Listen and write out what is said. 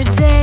every day.